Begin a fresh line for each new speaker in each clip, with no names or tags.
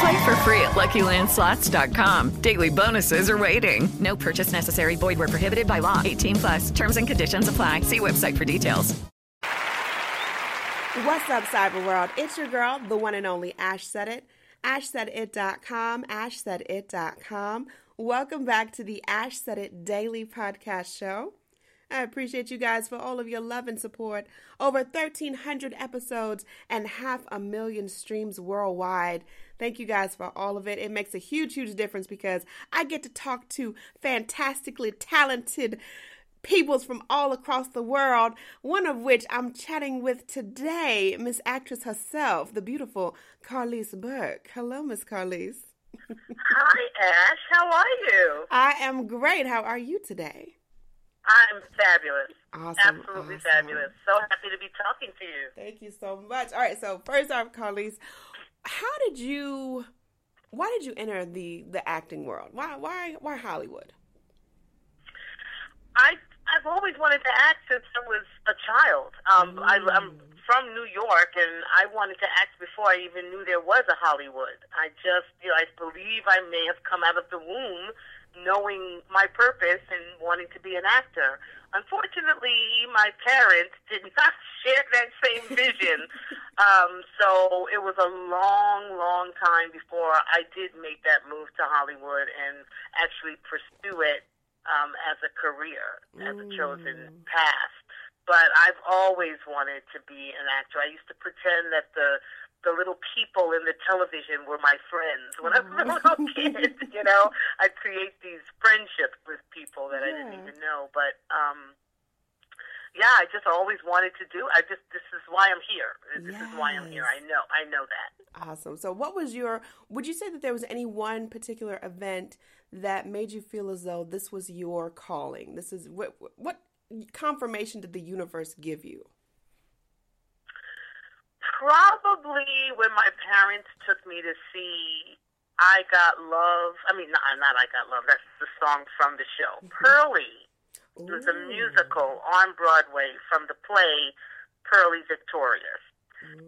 Play for free at LuckyLandSlots.com. Daily bonuses are waiting. No purchase necessary. Void were prohibited by law. 18 plus. Terms and conditions apply. See website for details.
What's up, Cyber World? It's your girl, the one and only Ash Said It. AshSaidIt.com. AshSaidIt.com. Welcome back to the Ash Said It Daily Podcast Show. I appreciate you guys for all of your love and support. Over 1,300 episodes and half a million streams worldwide. Thank you guys for all of it. It makes a huge, huge difference because I get to talk to fantastically talented peoples from all across the world, one of which I'm chatting with today, Miss Actress herself, the beautiful Carlease Burke. Hello, Miss Carlease.
Hi, Ash. How are you?
I am great. How are you today?
I'm fabulous.
Awesome.
Absolutely
awesome.
fabulous. So happy to be talking to you.
Thank you so much. All right, so first off, Carlease, how did you why did you enter the the acting world? Why why why Hollywood?
I I've always wanted to act since I was a child. Um, I, I'm from New York, and I wanted to act before I even knew there was a Hollywood. I just, you know, I believe I may have come out of the womb knowing my purpose and wanting to be an actor. Unfortunately, my parents did not share that same vision. um, so it was a long, long time before I did make that move to Hollywood and actually pursue it um, as a career, as a chosen path. But I've always wanted to be an actor. I used to pretend that the the little people in the television were my friends when I was a little kid. You know, I'd create these friendships with people that I didn't even know. But um, yeah, I just always wanted to do. I just this is why I'm here. This is why I'm here. I know. I know that.
Awesome. So what was your would you say that there was any one particular event that made you feel as though this was your calling? This is what what confirmation did the universe give you?
Probably when my parents took me to see I Got Love. I mean, not, not I Got Love. That's the song from the show. Purlie. It was a musical on Broadway from the play Purlie Victorious.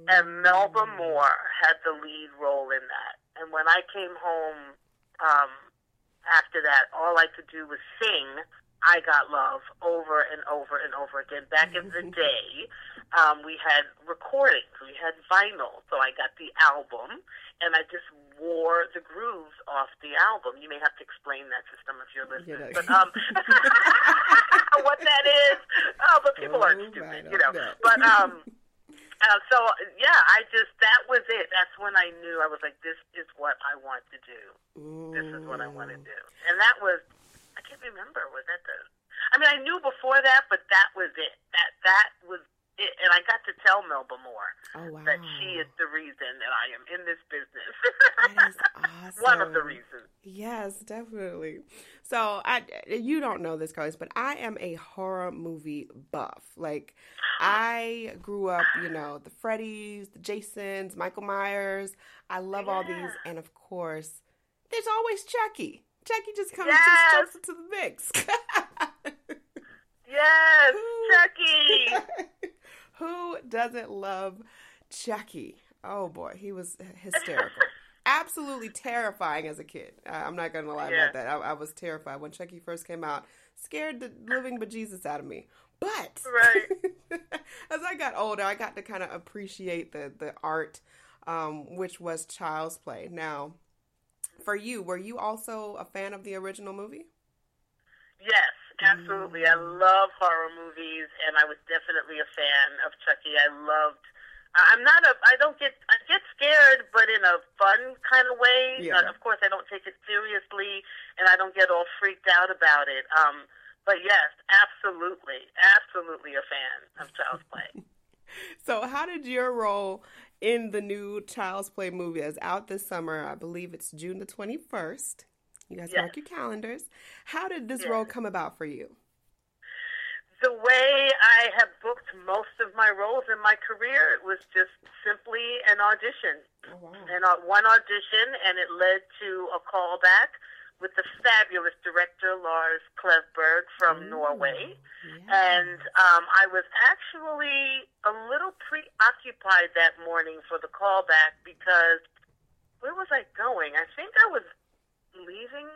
And Melba Moore had the lead role in that. And when I came home um, after that, all I could do was sing I Got Love over and over and over again. Back in the day, um, we had recordings, we had vinyl. So I got the album and I just wore the grooves off the album. You may have to explain that to some of your listeners. But um, what that is, oh, but people
Oh,
aren't stupid, you know.
know.
But um, uh, so yeah, I just that was it. That's when I knew I was like, this is what I want to do. This is what I want to do, and that was can't remember. Was that the? I mean, I knew before that, but that was it. That that was it, and I got to tell Melba Moore
Oh wow.
that she is the reason that I am in this business.
That is awesome.
One of the reasons.
Yes, definitely. So I, you don't know this, Carlos, but I am a horror movie buff. Like, I grew up, you know, the Freddys, the Jasons, Michael Myers. I love all these, and of course, there's always Chucky. Chucky just comes,
Yes.
just jumps into the mix.
Yes, Chucky.
Who doesn't love Chucky? Oh boy, he was hysterical. Absolutely terrifying as a kid. I'm not going to lie
Yeah.
about that. I, I was terrified when Chucky first came out. Scared the living bejesus out of me. But
Right.
as I got older, I got to kind of appreciate the the art, um, which was Child's Play. Now, for you, were you also a fan of the original movie?
Yes, Absolutely. I love horror movies, and I was definitely a fan of Chucky. I loved. I'm not a. I don't get. I get scared, but in a fun kind of way.
Yeah.
Uh, of course, I don't take it seriously, and I don't get all freaked out about it. Um, but yes, absolutely, absolutely a fan of Child's Play.
So, how did your role in the new Child's Play movie is out this summer? I believe it's June the 21st. You guys
Yes.
mark your calendars. How did this
Yes.
role come about for you?
the way I have booked most of my roles in my career it was just simply an audition. And uh, one audition, and it led to a callback with the fabulous director Lars Klevberg from Norway. And um, I was actually a little preoccupied that morning for the callback because where was I going? I think I was leaving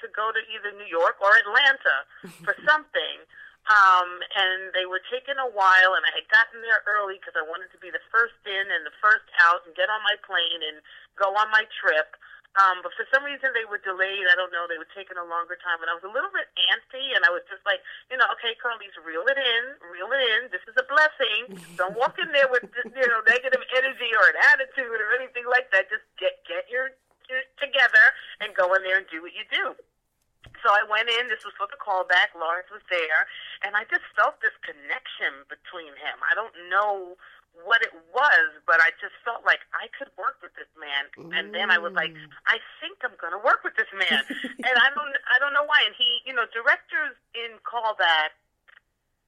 to go to either New York or Atlanta for something. Um, and they were taking a while, and I had gotten there early because I wanted to be the first in and the first out and get on my plane and go on my trip. Um, but for some reason they were delayed. I don't know. They were taking a longer time, and I was a little bit antsy. And I was just like, you know, okay, Carlease, reel it in, reel it in. This is a blessing. Don't walk in there with you know negative energy or an attitude or anything like that. Just get get your, your together and go in there and do what you do. So I went in. This was for the callback. Lawrence was there, and I just felt this connection between him. I don't know what it was, but I just felt like I could work with this man. And then I was like, I think I'm going to work with this man. and I don't, I don't know why. And he, you know, directors in callback,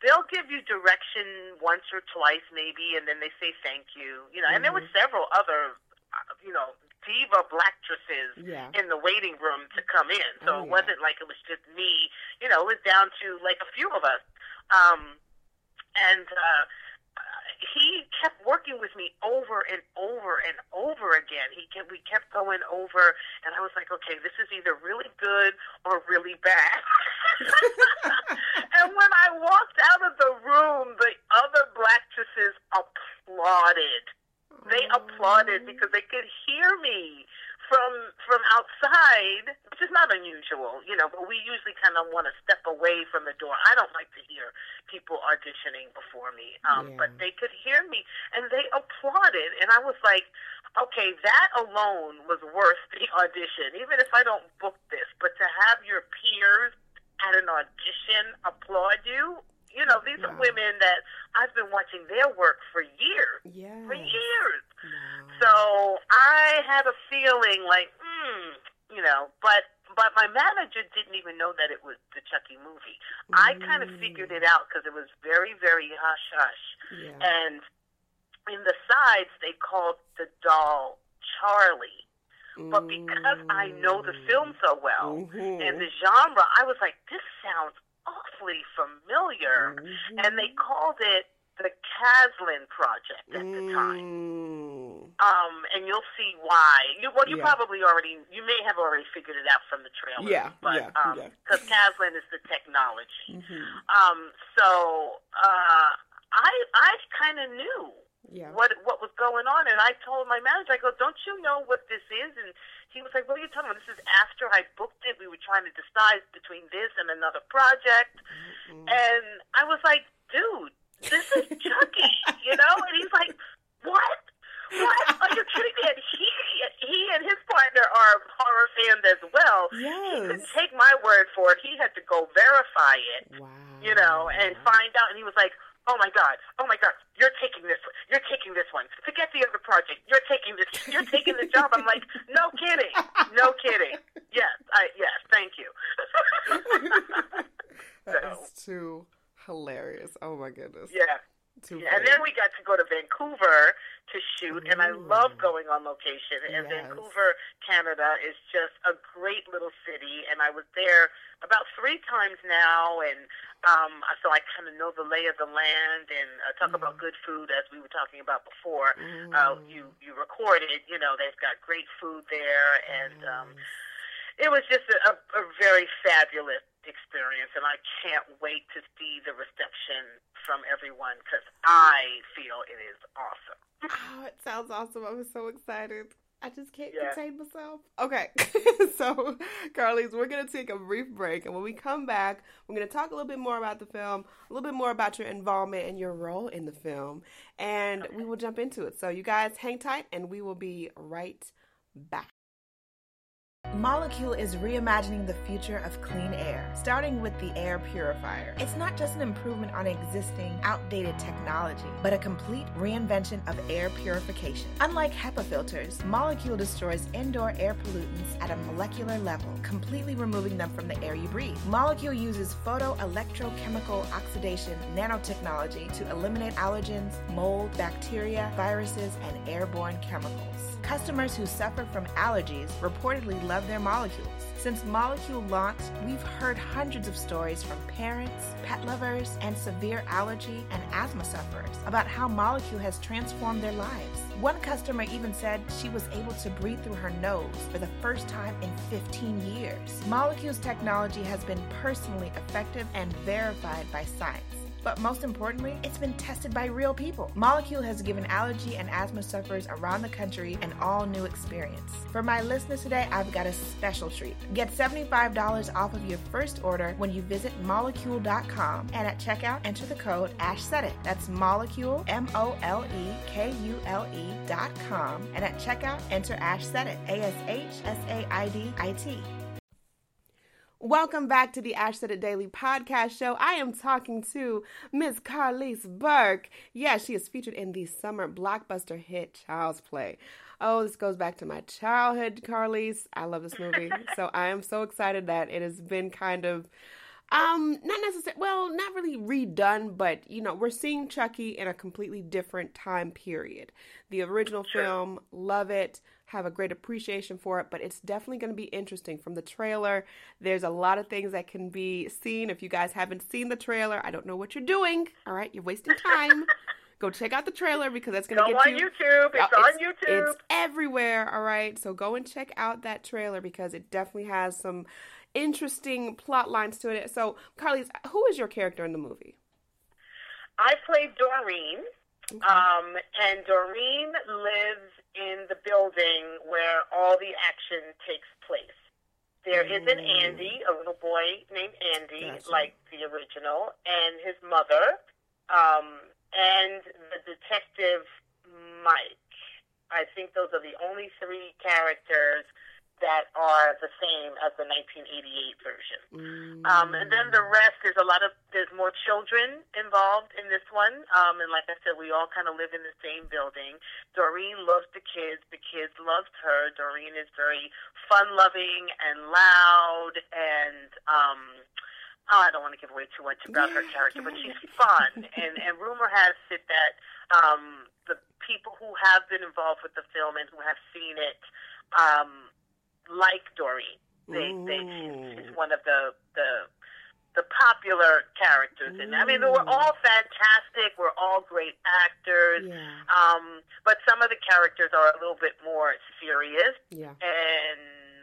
they'll give you direction once or twice maybe, and then they say thank you. You know, and there were several other, uh, you know, diva blackstresses
Yeah.
in the waiting room to come in. So
Oh,
it
yeah.
wasn't like it was just me. You know, it was down to like a few of us. Um, and uh, he kept working with me over and over and over again. He kept, we kept going over, and I was like, okay, this is either really good or really bad. and when I walked out of the room, the other blackstresses applauded. They applauded because they could hear me from from outside, which is not unusual, you know. But we usually kind of want to step away from the door. I don't like to hear people auditioning before me, um,
Yeah.
but they could hear me and they applauded, and I was like, okay, that alone was worth the audition, even if I don't book this. But to have your peers at an audition applaud you. You know, these are women that I've been watching their work for years
Yeah.
for years. So I had a feeling like, hmm, you know, but but my manager didn't even know that it was the Chucky movie. I kind of mm. figured it out because it was very very hush hush,
Yeah.
and in the sides they called the doll Charlie. But because I know the mm. film so well
Mhm.
and the genre, I was like, this sounds awfully familiar. Mm-hmm. And they called it the Kaslan Project at the time.
Mm.
Um, and you'll see why. You, well, you
Yeah.
probably already, you may have already figured it out from the trailer.
Yeah,
but,
yeah,
um,
yeah.
Because Kaslan is the technology.
Mhm.
Um, so uh, I, I kind of knew
Yeah.
what what was going on, and I told my manager, I go, "Don't you know what this is?" And he was like, "What are you talking about? This is after I booked it. We were trying to decide between this and another project." And I was like, "Dude, this is Chucky," you know? And he's like, "What? What? Are kidding me?" And he he and his partner are horror fans as well. Yes. He couldn't take my word for it. He had to go verify it
Wow.
you know, and find out. And he was like, "Oh my god, oh my god, you're taking this, one. you're taking this one. Forget the other project. You're taking this. You're taking the job." I'm like, "No kidding, no kidding. Yes, I yes, thank you."
That's too hilarious. Oh my goodness.
yeah.
Too
and
funny.
then we got to go to Vancouver to shoot, and I love going on location. And
Yes.
Vancouver, Canada, is just a great little city, and I was there about three times now, and um, so I kind of know the lay of the land. And uh, talk about good food, as we were talking about before. Uh, you you recorded, you know, they've got great food there, and um, it was just a, a, very fabulous experience, and I can't wait to see the reception from everyone because I feel it is awesome.
Oh, it sounds awesome. I'm so excited. I just can't
Yeah.
contain myself. Okay, so Carlease, we're gonna take a brief break, and when we come back, we're gonna talk a little bit more about the film, a little bit more about your involvement and your role in the film, and we will jump into it. So you guys hang tight, and we will be right back.
Molekule is reimagining the future of clean air, starting with the air purifier. It's not just an improvement on existing, outdated technology, but a complete reinvention of air purification. Unlike HEPA filters, Molekule destroys indoor air pollutants at a molecular level, completely removing them from the air you breathe. Molekule uses photoelectrochemical oxidation nanotechnology to eliminate allergens, mold, bacteria, viruses, and airborne chemicals. Customers who suffer from allergies reportedly love their molecules. Since Molekule launched, we've heard hundreds of stories from parents, pet lovers, and severe allergy and asthma sufferers about how Molekule has transformed their lives. One customer even said she was able to breathe through her nose for the first time in 15 years. Molekule's technology has been personally effective and verified by science. But most importantly, it's been tested by real people. Molekule has given allergy and asthma sufferers around the country an all new experience. For my listeners today, I've got a special treat. Get $75 off of your first order when you visit molekule.com and at checkout enter the code ASHSAIDIT. That's molecule, M O L E K U L E dot com. And at checkout enter ASHSAIDIT, A S H S A I D I T.
Welcome back to the Ash Said It Daily podcast show. I am talking to Miss Carlease Burke. Yeah, she is featured in the summer blockbuster hit Child's Play. Oh, this goes back to my childhood, Carlease. I love this movie. so I am so excited that it has been kind of um not necessarily well, not really redone, but you know, we're seeing Chucky in a completely different time period. The original film, love it have a great appreciation for it, but it's definitely going to be interesting from the trailer. There's a lot of things that can be seen. If you guys haven't seen the trailer, I don't know what you're doing. All right, you're wasting time. go check out the trailer because that's going to get
on
you.
YouTube. It's
Oh,
on YouTube.
It's everywhere. All right, so go and check out that trailer because it definitely has some interesting plot lines to it. So, Carlease, who is your character in the movie?
I played Doreen, um, and Doreen lives in the building where all the action takes place. There is an Andy, a little boy named Andy,
Gotcha.
like the original, and his mother, um, and the detective Mike. I think those are the only three characters that are the same as the 1988 version. Um, and then the rest, there's a lot of, there's more children involved in this one. Um, and like I said, we all kind of live in the same building. Doreen loves the kids. The kids loved her. Doreen is very fun loving and loud and, um, oh, I don't want to give away too much about her character, but she's fun. And, and rumor has it that, um, the people who have been involved with the film and who have seen it, um, like Doreen. They, they, she's, one of the, the, the popular characters in it. I mean, we're all fantastic. We're all great actors. Um, but some of the characters are a little bit more serious
Yeah.
and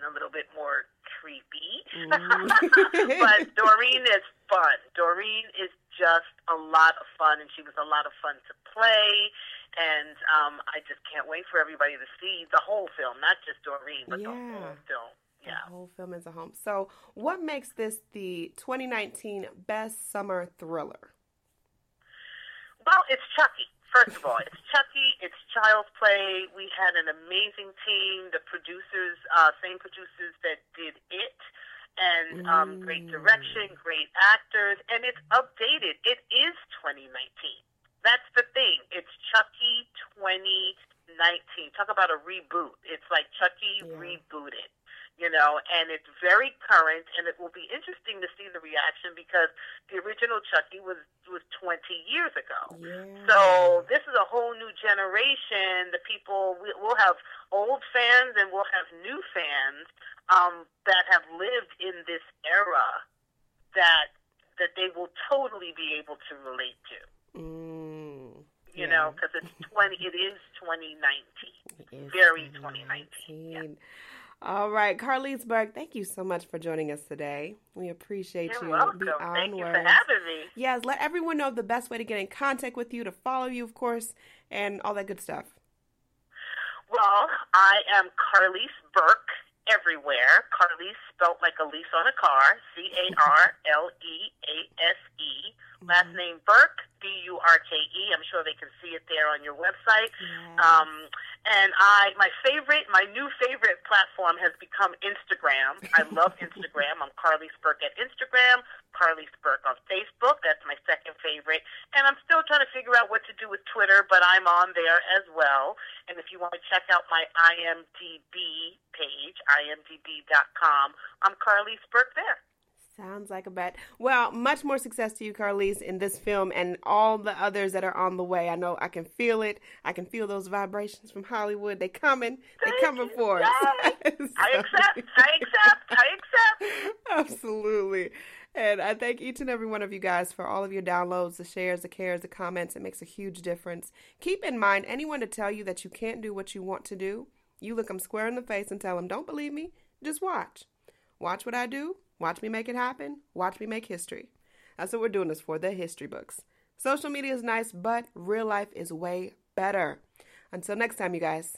a little bit more creepy.
Mm.
but Doreen is fun. Doreen is just a lot of fun, and she was a lot of fun to play. And um, I just can't wait for everybody to see the whole film, not just Doreen, but the whole film. Yeah.
The whole film is a home. So, what makes this the 2019 best summer thriller?
Well, it's Chucky. First of all, it's Chucky. It's Child's Play. We had an amazing team. The producers, uh, same producers that did it, and um, great direction, great actors, and it's updated. It is 2019. That's the thing. It's Chucky 2019. Talk about a reboot. It's like Chucky rebooted you know, and it's very current, and it will be interesting to see the reaction because the original Chucky was was 20 years ago. So this is a whole new generation. The people we- we'll have old fans and we'll have new fans um, that have lived in this era that that they will totally be able to relate to.
Mm,
You know, because it's 20. It is 2019. Very 2019.
All right, Carlease Burke, thank you so much for joining us today. We appreciate
You're
you.
welcome.
beyond
Thank you for having me.
Yes, let everyone know the best way to get in contact with you, to follow you, of course, and all that good stuff.
Well, I am Carlease Burke everywhere. Carlease spelled like a lease on a car. C A R L E A S E. Last name Burke, B U R K E. I'm sure they can see it there on your website. Um, and I, my favorite, my new favorite platform has become Instagram. I love Instagram. I'm Carlease Burke at Instagram, Carly Burke on Facebook. That's my second favorite. And I'm still trying to figure out what to do with Twitter, but I'm on there as well. And if you want to check out my IMDb page, imdb.com, I'm Carly Burke there.
Sounds like a bet. Well, much more success to you, Carlease, in this film and all the others that are on the way. I know I can feel it. I can feel those vibrations from Hollywood. They coming. They coming for us.
I accept. I accept. I accept.
Absolutely. And I thank each and every one of you guys for all of your downloads, the shares, the cares, the comments. It makes a huge difference. Keep in mind, anyone to tell you that you can't do what you want to do, you look them square in the face and tell them, don't believe me, just watch. Watch what I do. Watch me make it happen. Watch me make history. That's what we're doing this for, the history books. Social media is nice, but real life is way better. Until next time, you guys.